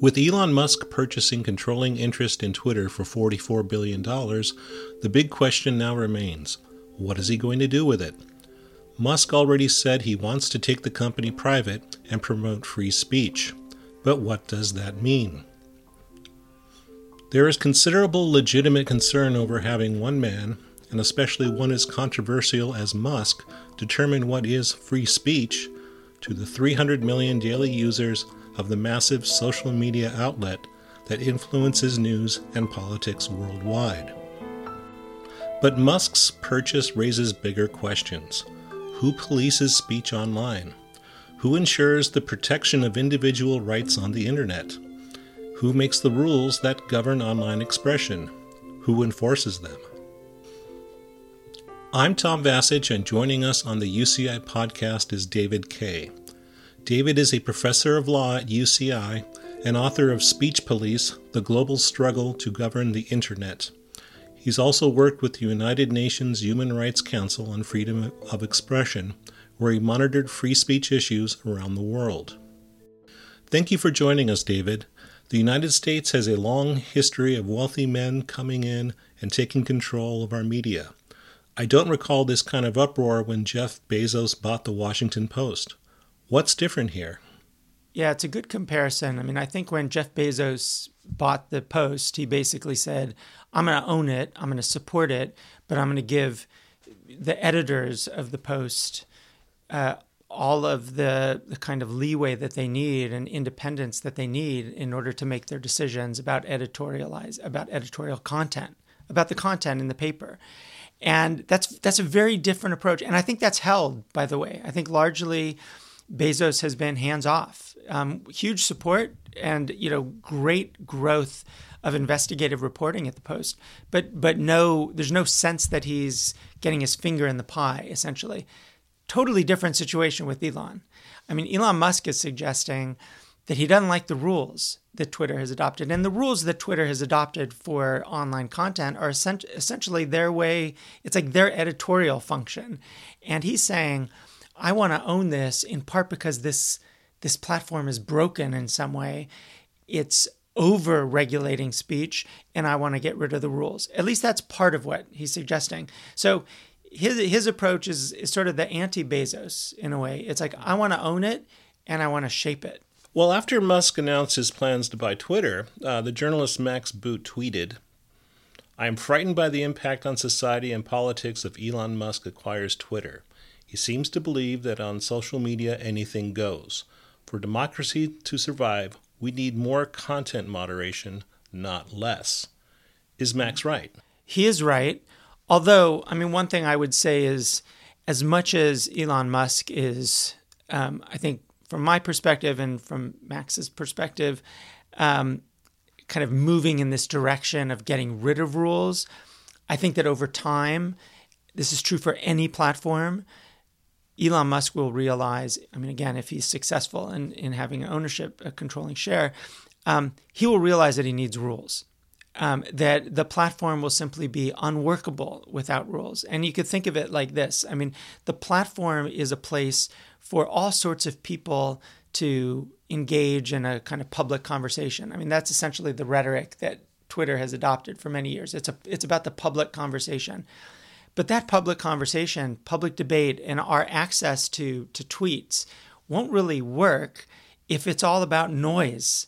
With Elon Musk purchasing controlling interest in Twitter for $44 billion, the big question now remains what is he going to do with it? Musk already said he wants to take the company private and promote free speech. But what does that mean? There is considerable legitimate concern over having one man, and especially one as controversial as Musk, determine what is free speech to the 300 million daily users of the massive social media outlet that influences news and politics worldwide. But Musk's purchase raises bigger questions. Who polices speech online? Who ensures the protection of individual rights on the internet? Who makes the rules that govern online expression? Who enforces them? I'm Tom Vasich, and joining us on the UCI podcast is David Kaye. David is a professor of law at UCI and author of Speech Police The Global Struggle to Govern the Internet. He's also worked with the United Nations Human Rights Council on Freedom of Expression, where he monitored free speech issues around the world. Thank you for joining us, David. The United States has a long history of wealthy men coming in and taking control of our media. I don't recall this kind of uproar when Jeff Bezos bought the Washington Post. What's different here? Yeah, it's a good comparison. I mean, I think when Jeff Bezos bought the Post, he basically said, I'm going to own it, I'm going to support it, but I'm going to give the editors of the Post uh, all of the, the kind of leeway that they need and independence that they need in order to make their decisions about editorialize about editorial content, about the content in the paper. And that's that's a very different approach. And I think that's held, by the way. I think largely Bezos has been hands off. Um, huge support and you know great growth of investigative reporting at the Post, but but no, there's no sense that he's getting his finger in the pie. Essentially, totally different situation with Elon. I mean, Elon Musk is suggesting that he doesn't like the rules that Twitter has adopted, and the rules that Twitter has adopted for online content are essentially their way. It's like their editorial function, and he's saying I want to own this in part because this this platform is broken in some way. It's over regulating speech and I want to get rid of the rules. At least that's part of what he's suggesting. So his his approach is, is sort of the anti-Bezos in a way. It's like I want to own it and I want to shape it. Well, after Musk announced his plans to buy Twitter, uh, the journalist Max Boot tweeted, I am frightened by the impact on society and politics if Elon Musk acquires Twitter. He seems to believe that on social media anything goes. For democracy to survive, we need more content moderation, not less. Is Max right? He is right. Although, I mean, one thing I would say is as much as Elon Musk is, um, I think, from my perspective and from Max's perspective, um, kind of moving in this direction of getting rid of rules, I think that over time, this is true for any platform Elon Musk will realize, I mean, again, if he's successful in, in having ownership, a controlling share, um, he will realize that he needs rules. Um, that the platform will simply be unworkable without rules. And you could think of it like this I mean, the platform is a place for all sorts of people to engage in a kind of public conversation. I mean, that's essentially the rhetoric that Twitter has adopted for many years. It's a it's about the public conversation. But that public conversation, public debate, and our access to, to tweets won't really work if it's all about noise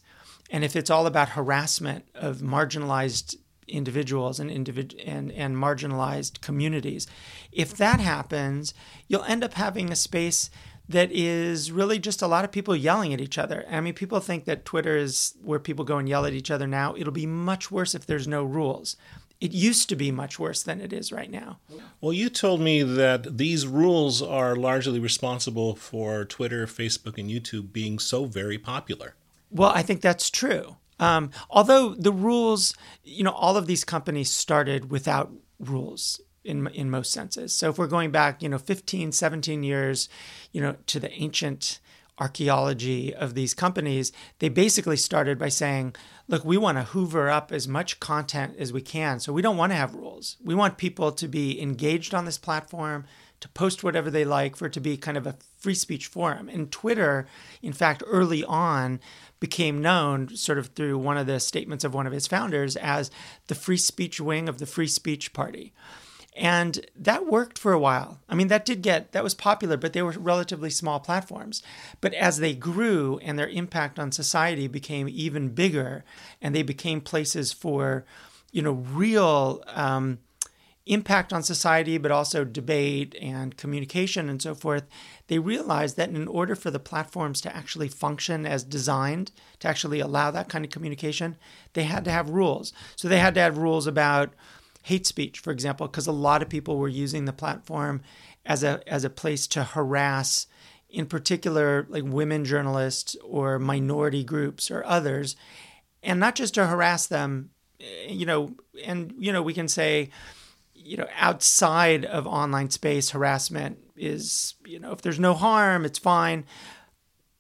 and if it's all about harassment of marginalized individuals and, individ- and, and marginalized communities. If that happens, you'll end up having a space that is really just a lot of people yelling at each other. I mean, people think that Twitter is where people go and yell at each other now. It'll be much worse if there's no rules it used to be much worse than it is right now. Well, you told me that these rules are largely responsible for Twitter, Facebook, and YouTube being so very popular. Well, I think that's true. Um, although the rules, you know, all of these companies started without rules in in most senses. So if we're going back, you know, 15, 17 years, you know, to the ancient archaeology of these companies, they basically started by saying, look, we want to hoover up as much content as we can. So we don't want to have rules. We want people to be engaged on this platform, to post whatever they like, for it to be kind of a free speech forum. And Twitter, in fact, early on became known sort of through one of the statements of one of his founders as the free speech wing of the free speech party. And that worked for a while. I mean, that did get, that was popular, but they were relatively small platforms. But as they grew and their impact on society became even bigger, and they became places for, you know, real um, impact on society, but also debate and communication and so forth, they realized that in order for the platforms to actually function as designed, to actually allow that kind of communication, they had to have rules. So they had to have rules about, hate speech, for example, because a lot of people were using the platform as a as a place to harass, in particular, like women journalists or minority groups or others, and not just to harass them, eh, you know, and you know we can say, you know, outside of online space, harassment is you know if there's no harm, it's fine.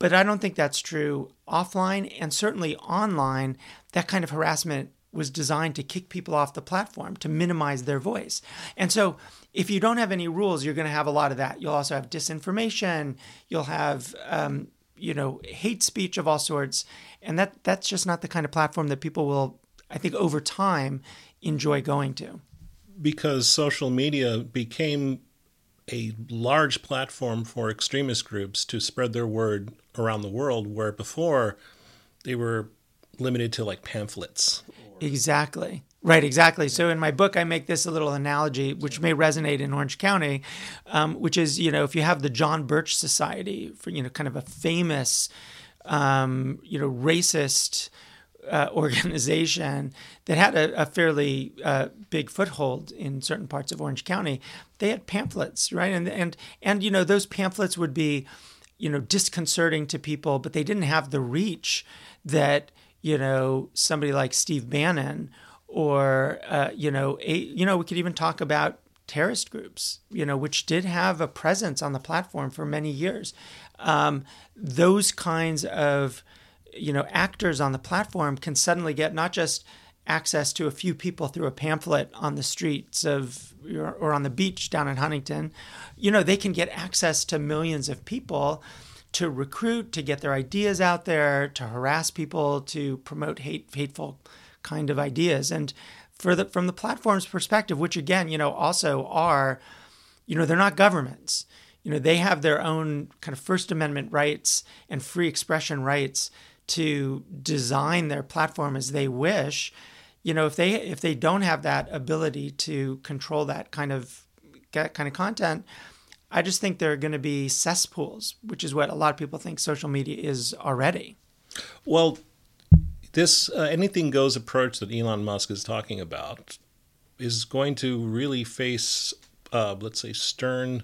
But I don't think that's true offline and certainly online. That kind of harassment was designed to kick people off the platform to minimize their voice. And so if you don't have any rules, you're going to have a lot of that. You'll also have disinformation. You'll have, um, you know, hate speech of all sorts. And that that's just not the kind of platform that people will, I think, over time enjoy going to. Because social media became a large platform for extremist groups to spread their word around the world, where before they were limited to like pamphlets Exactly. Right, exactly. So in my book, I make this a little analogy, which may resonate in Orange County, um, which is, you know, if you have the John Birch Society, for you know, kind of a famous, um, you know, racist uh, organization that had a, a fairly uh, big foothold in certain parts of Orange County, they had pamphlets, right? And and and you know, those pamphlets would be, you know, disconcerting to people, but they didn't have the reach that you know, somebody like Steve Bannon, or uh, you know, a, you know, we could even talk about terrorist groups, you know, which did have a presence on the platform for many years. Um, those kinds of, you know, actors on the platform can suddenly get not just access to a few people through a pamphlet on the streets of or on the beach down in Huntington, you know, they can get access to millions of people to recruit, to get their ideas out there, to harass people, to promote hate, hateful kind of ideas. And for the from the platform's perspective, which again, you know, also are, you know, they're not governments. You know, they have their own kind of First Amendment rights and free expression rights to design their platform as they wish. You know, if they if they don't have that ability to control that kind of that kind of content, I just think there are going to be cesspools, which is what a lot of people think social media is already. Well, this uh, anything goes approach that Elon Musk is talking about is going to really face, uh, let's say, stern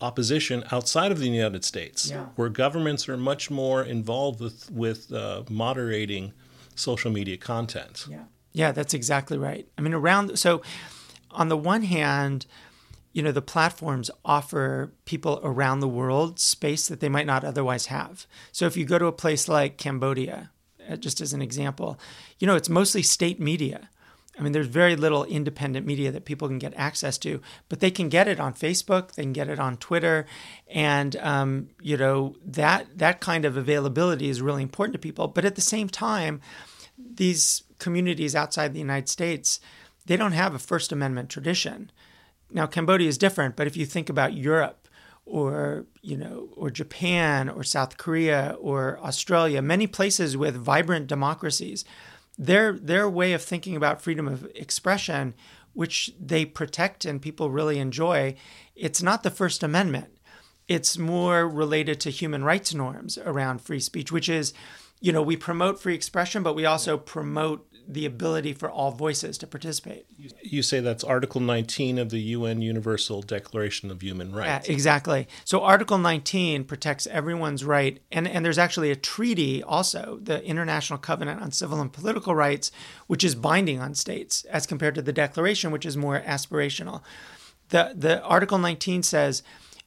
opposition outside of the United States, yeah. where governments are much more involved with with uh, moderating social media content. Yeah, yeah, that's exactly right. I mean, around so on the one hand you know, the platforms offer people around the world space that they might not otherwise have. So if you go to a place like Cambodia, uh, just as an example, you know, it's mostly state media. I mean, there's very little independent media that people can get access to, but they can get it on Facebook, they can get it on Twitter, and um, you know that that kind of availability is really important to people. But at the same time, these communities outside the United States, they don't have a First Amendment tradition. Now, Cambodia is different, but if you think about Europe or, you know, or Japan or South Korea or Australia, many places with vibrant democracies, their their way of thinking about freedom of expression, which they protect and people really enjoy, it's not the First Amendment. It's more related to human rights norms around free speech, which is, you know, we promote free expression, but we also promote the ability for all voices to participate. You say that's Article 19 of the UN Universal Declaration of Human Rights. Yeah, exactly. So Article 19 protects everyone's right, and, and there's actually a treaty also, the International Covenant on Civil and Political Rights, which is binding on states as compared to the Declaration, which is more aspirational. The, the Article 19 says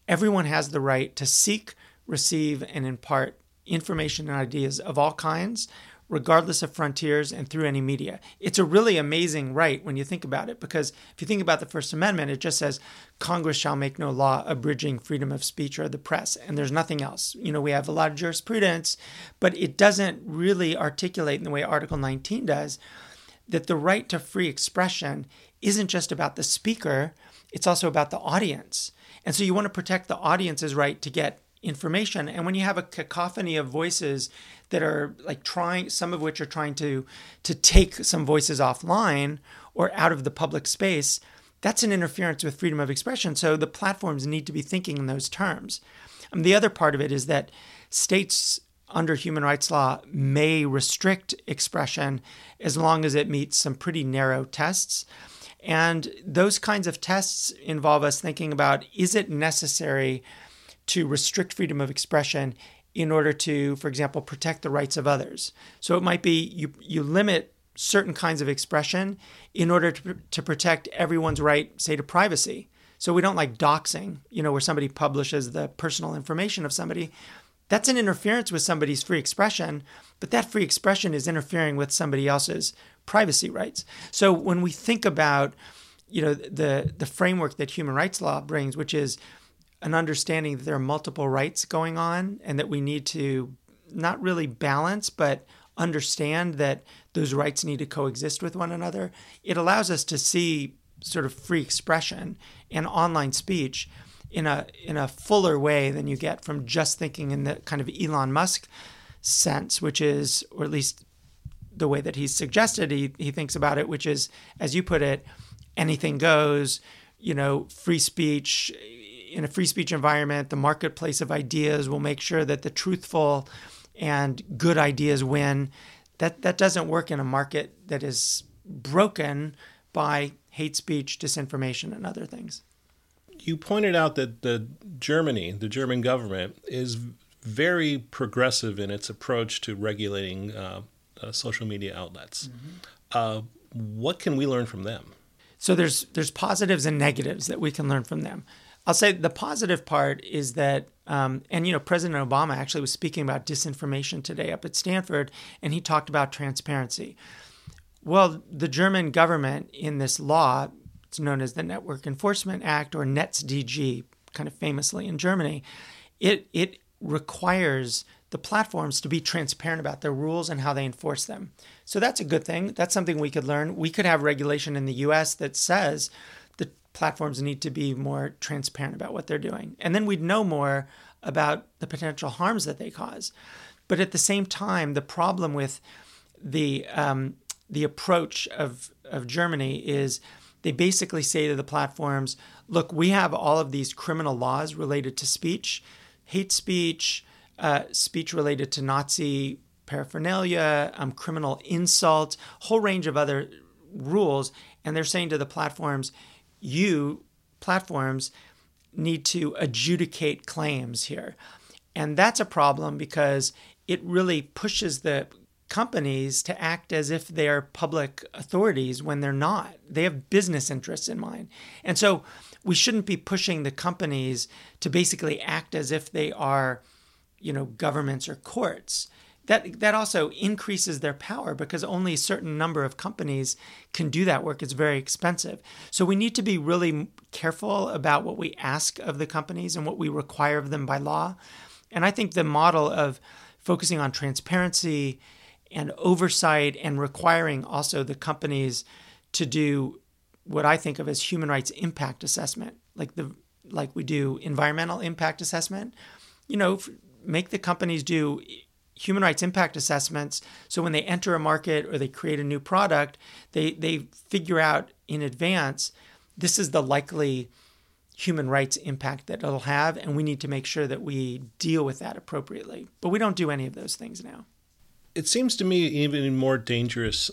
everyone has the right to seek, receive, and impart information and ideas of all kinds regardless of frontiers and through any media. It's a really amazing right when you think about it, because if you think about the First Amendment, it just says Congress shall make no law abridging freedom of speech or the press, and there's nothing else. You know, we have a lot of jurisprudence, but it doesn't really articulate in the way Article 19 does that the right to free expression isn't just about the speaker, it's also about the audience. And so you want to protect the audience's right to get information. And when you have a cacophony of voices that are like trying, some of which are trying to to take some voices offline or out of the public space, that's an interference with freedom of expression. So the platforms need to be thinking in those terms. And the other part of it is that states under human rights law may restrict expression as long as it meets some pretty narrow tests. And those kinds of tests involve us thinking about is it necessary to restrict freedom of expression in order to, for example, protect the rights of others? So it might be you, you limit certain kinds of expression in order to, to protect everyone's right, say, to privacy. So we don't like doxing, you know, where somebody publishes the personal information of somebody. That's an interference with somebody's free expression, but that free expression is interfering with somebody else's privacy rights. So when we think about you know the the framework that human rights law brings, which is an understanding that there are multiple rights going on and that we need to not really balance but understand that those rights need to coexist with one another, it allows us to see sort of free expression and online speech in a in a fuller way than you get from just thinking in the kind of Elon Musk sense, which is, or at least the way that he's suggested he, he thinks about it, which is, as you put it, anything goes, you know, free speech. In a free speech environment, the marketplace of ideas will make sure that the truthful and good ideas win. That that doesn't work in a market that is broken by hate speech, disinformation, and other things. You pointed out that the Germany, the German government, is very progressive in its approach to regulating uh, uh, social media outlets. Mm-hmm. Uh, what can we learn from them? So there's there's positives and negatives that we can learn from them. I'll say the positive part is that, um, and you know, President Obama actually was speaking about disinformation today up at Stanford, and he talked about transparency. Well, the German government in this law, it's known as the Network Enforcement Act or NetzDG, kind of famously in Germany, it it requires the platforms to be transparent about their rules and how they enforce them. So that's a good thing. That's something we could learn. We could have regulation in the US that says platforms need to be more transparent about what they're doing. And then we'd know more about the potential harms that they cause. But at the same time, the problem with the um, the approach of, of Germany is they basically say to the platforms, look, we have all of these criminal laws related to speech, hate speech, uh, speech related to Nazi paraphernalia, um, criminal insult, whole range of other rules. And they're saying to the platforms, you platforms need to adjudicate claims here. And that's a problem because it really pushes the companies to act as if they're public authorities when they're not. They have business interests in mind. And so we shouldn't be pushing the companies to basically act as if they are you know governments or courts that that also increases their power because only a certain number of companies can do that work. It's very expensive. So we need to be really careful about what we ask of the companies and what we require of them by law. And i think the model of focusing on transparency and oversight and requiring also the companies to do what i think of as human rights impact assessment like the like we do environmental impact assessment you know make the companies do human rights impact assessments. So when they enter a market or they create a new product they they figure out in advance this is the likely human rights impact that it'll have and we need to make sure that we deal with that appropriately. But we don't do any of those things now. It seems to me even more dangerous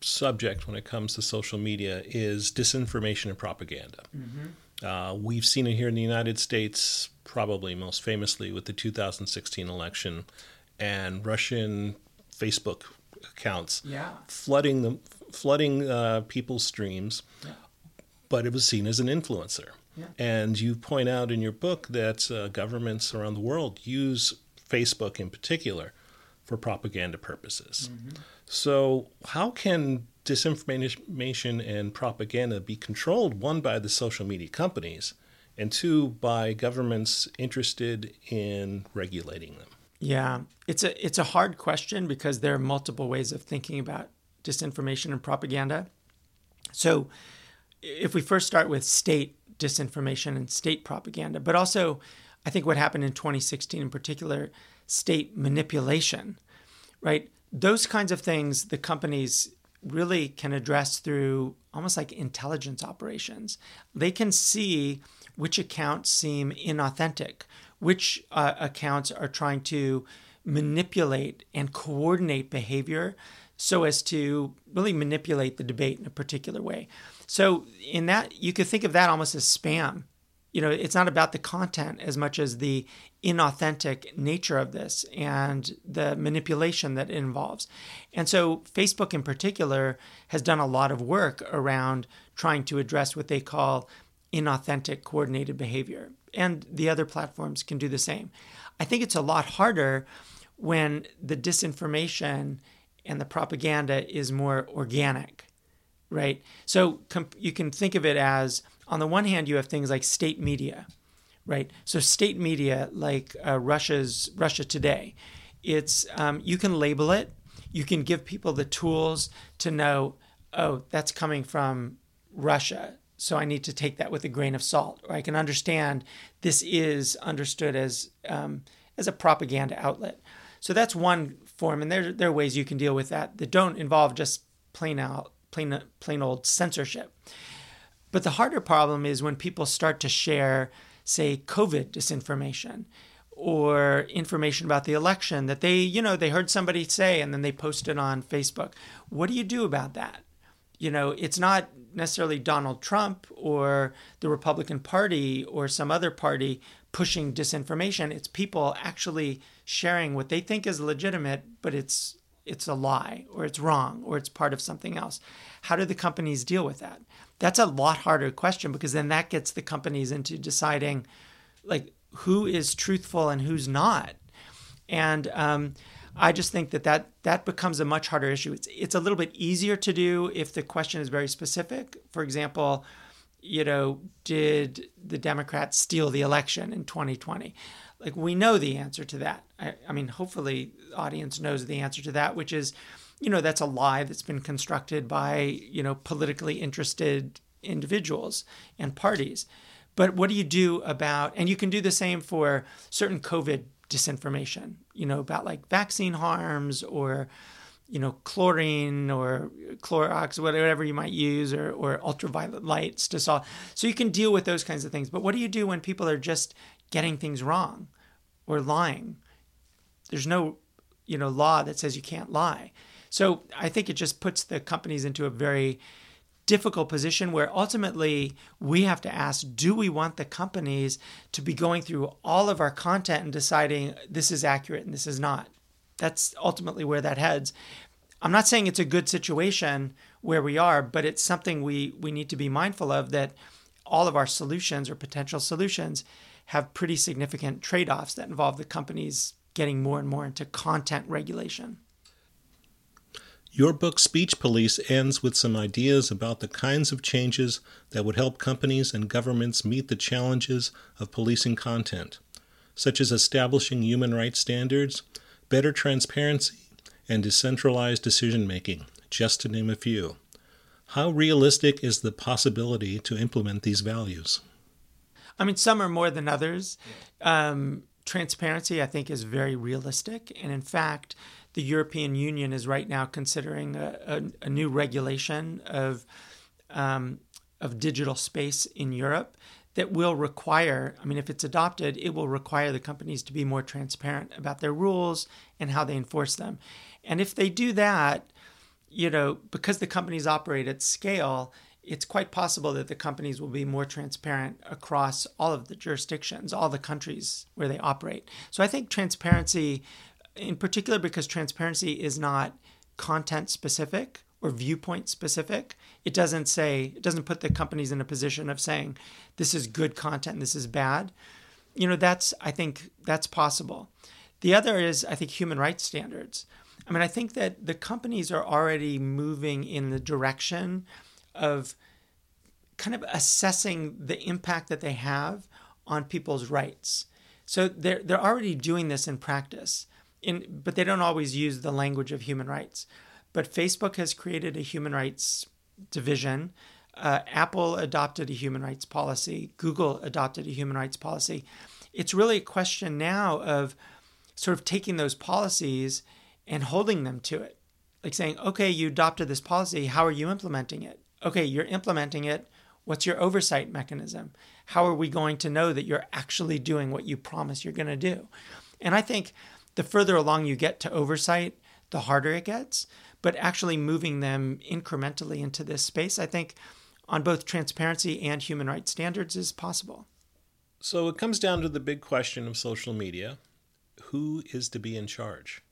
subject when it comes to social media is disinformation and propaganda. Mm-hmm. uh, we've seen it here in the united states probably most famously with the 2016 election and Russian Facebook accounts yeah. flooding the flooding uh, people's streams, yeah. but it was seen as an influencer. Yeah. And you point out in your book that uh, governments around the world use Facebook in particular for propaganda purposes. Mm-hmm. So, how can disinformation and propaganda be controlled, one, by the social media companies, and two, by governments interested in regulating them? Yeah, it's a it's a hard question because there are multiple ways of thinking about disinformation and propaganda. So, if we first start with state disinformation and state propaganda, but also I think what happened in 2016 in particular, state manipulation, right? Those kinds of things the companies really can address through almost like intelligence operations. They can see which accounts seem inauthentic, which uh, accounts are trying to manipulate and coordinate behavior so as to really manipulate the debate in a particular way. So, in that, you could think of that almost as spam. You know, it's not about the content as much as the inauthentic nature of this and the manipulation that it involves. And so, Facebook in particular has done a lot of work around trying to address what they call inauthentic coordinated behavior. And the other platforms can do the same. I think it's a lot harder when the disinformation and the propaganda is more organic, right? So comp- you can think of it as on the one hand, you have things like state media, right? So state media like uh, Russia's Russia Today, it's um, you can label it, you can give people the tools to know, oh, that's coming from Russia. So I need to take that with a grain of salt, or I can understand this is understood as um, as a propaganda outlet. So that's one form, and there there are ways you can deal with that that don't involve just plain out plain plain old censorship. But the harder problem is when people start to share, say, COVID disinformation or information about the election that they, you know, they heard somebody say and then they post it on Facebook. What do you do about that? You know, it's not necessarily Donald Trump or the Republican Party or some other party pushing disinformation. It's people actually sharing what they think is legitimate, but it's it's a lie or it's wrong or it's part of something else. How do the companies deal with that? That's a lot harder question because then that gets the companies into deciding like who is truthful and who's not. And um, I just think that, that that becomes a much harder issue. It's it's a little bit easier to do if the question is very specific. For example, you know, did the Democrats steal the election in 2020? Like, we know the answer to that. I, I mean, hopefully, audience knows the answer to that, which is, you know, that's a lie that's been constructed by, you know, politically interested individuals and parties. But what do you do about, and you can do the same for certain COVID disinformation, you know, about like vaccine harms or, you know, chlorine or Clorox, whatever you might use, or, or ultraviolet lights to solve. So you can deal with those kinds of things. But what do you do when people are just getting things wrong or lying? There's no, you know, law that says you can't lie. So I think it just puts the companies into a very difficult position where ultimately we have to ask do we want the companies to be going through all of our content and deciding this is accurate and this is not? that's ultimately where that heads. I'm not saying it's a good situation where we are, but it's something we we need to be mindful of that all of our solutions or potential solutions have pretty significant trade-offs that involve the companies getting more and more into content regulation. Your book, Speech Police, ends with some ideas about the kinds of changes that would help companies and governments meet the challenges of policing content, such as establishing human rights standards better transparency, and decentralized decision making, just to name a few. How realistic is the possibility to implement these values? I mean, some are more than others. Um, transparency, I think, is very realistic. And in fact, the European Union is right now considering a, a, a new regulation of, um, of digital space in Europe that will require, I mean, if it's adopted, it will require the companies to be more transparent about their rules and how they enforce them. And if they do that, you know, because the companies operate at scale, it's quite possible that the companies will be more transparent across all of the jurisdictions, all the countries where they operate. So I think transparency, in particular, because transparency is not content specific, or viewpoint specific. It doesn't say, it doesn't put the companies in a position of saying, this is good content, this is bad. You know, that's, I think that's possible. The other is, I think, human rights standards. I mean, I think that the companies are already moving in the direction of kind of assessing the impact that they have on people's rights. So they're they're already doing this in practice. In, but they don't always use the language of human rights. But Facebook has created a human rights division. Uh, Apple adopted a human rights policy. Google adopted a human rights policy. It's really a question now of sort of taking those policies and holding them to it. Like saying, okay, you adopted this policy. How are you implementing it? Okay, you're implementing it. What's your oversight mechanism? How are we going to know that you're actually doing what you promise you're going to do? And I think the further along you get to oversight, the harder it gets. But actually moving them incrementally into this space, I think, on both transparency and human rights standards is possible. So it comes down to the big question of social media who is to be in charge?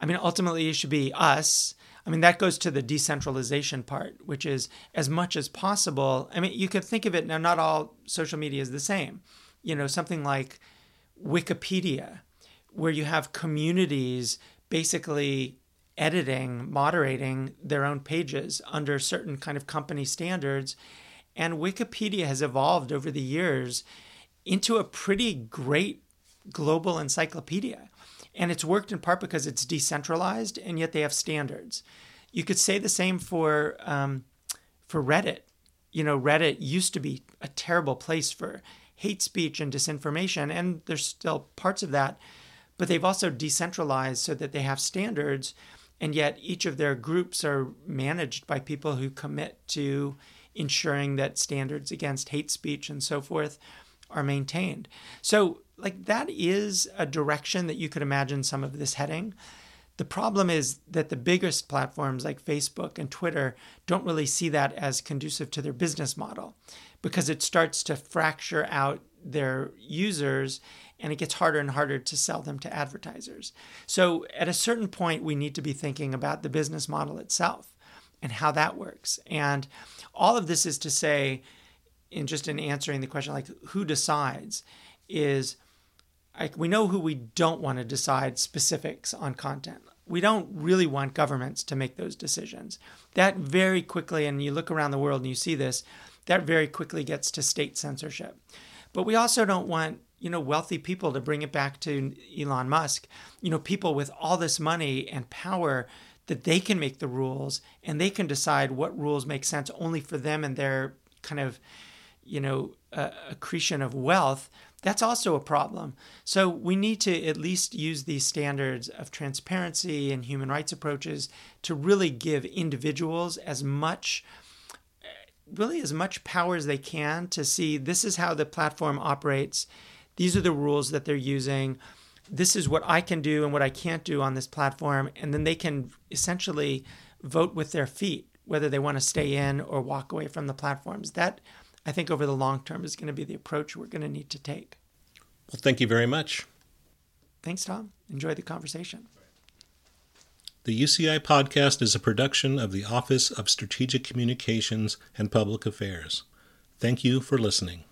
I mean, ultimately, it should be us. I mean, that goes to the decentralization part, which is as much as possible. I mean, you could think of it now, not all social media is the same. You know, something like Wikipedia, where you have communities basically editing, moderating their own pages under certain kind of company standards. And Wikipedia has evolved over the years into a pretty great global encyclopedia. And it's worked in part because it's decentralized and yet they have standards. You could say the same for um, for Reddit. You know, Reddit used to be a terrible place for hate speech and disinformation, and there's still parts of that, but they've also decentralized so that they have standards, and yet each of their groups are managed by people who commit to ensuring that standards against hate speech and so forth are maintained. So like that is a direction that you could imagine some of this heading. The problem is that the biggest platforms like Facebook and Twitter don't really see that as conducive to their business model because it starts to fracture out their users and it gets harder and harder to sell them to advertisers. So, at a certain point, we need to be thinking about the business model itself and how that works. And all of this is to say, in just in answering the question, like who decides, is like we know who we don't want to decide specifics on content. We don't really want governments to make those decisions. That very quickly, and you look around the world and you see this, that very quickly gets to state censorship. But we also don't want you know wealthy people to bring it back to Elon Musk. You know people with all this money and power that they can make the rules and they can decide what rules make sense only for them and their kind of you know uh, accretion of wealth that's also a problem. So we need to at least use these standards of transparency and human rights approaches to really give individuals as much really as much power as they can to see this is how the platform operates. These are the rules that they're using. This is what I can do and what I can't do on this platform and then they can essentially vote with their feet whether they want to stay in or walk away from the platforms. That I think over the long term is going to be the approach we're going to need to take. Well, thank you very much. Thanks, Tom. Enjoy the conversation. The UCI podcast is a production of the Office of Strategic Communications and Public Affairs. Thank you for listening.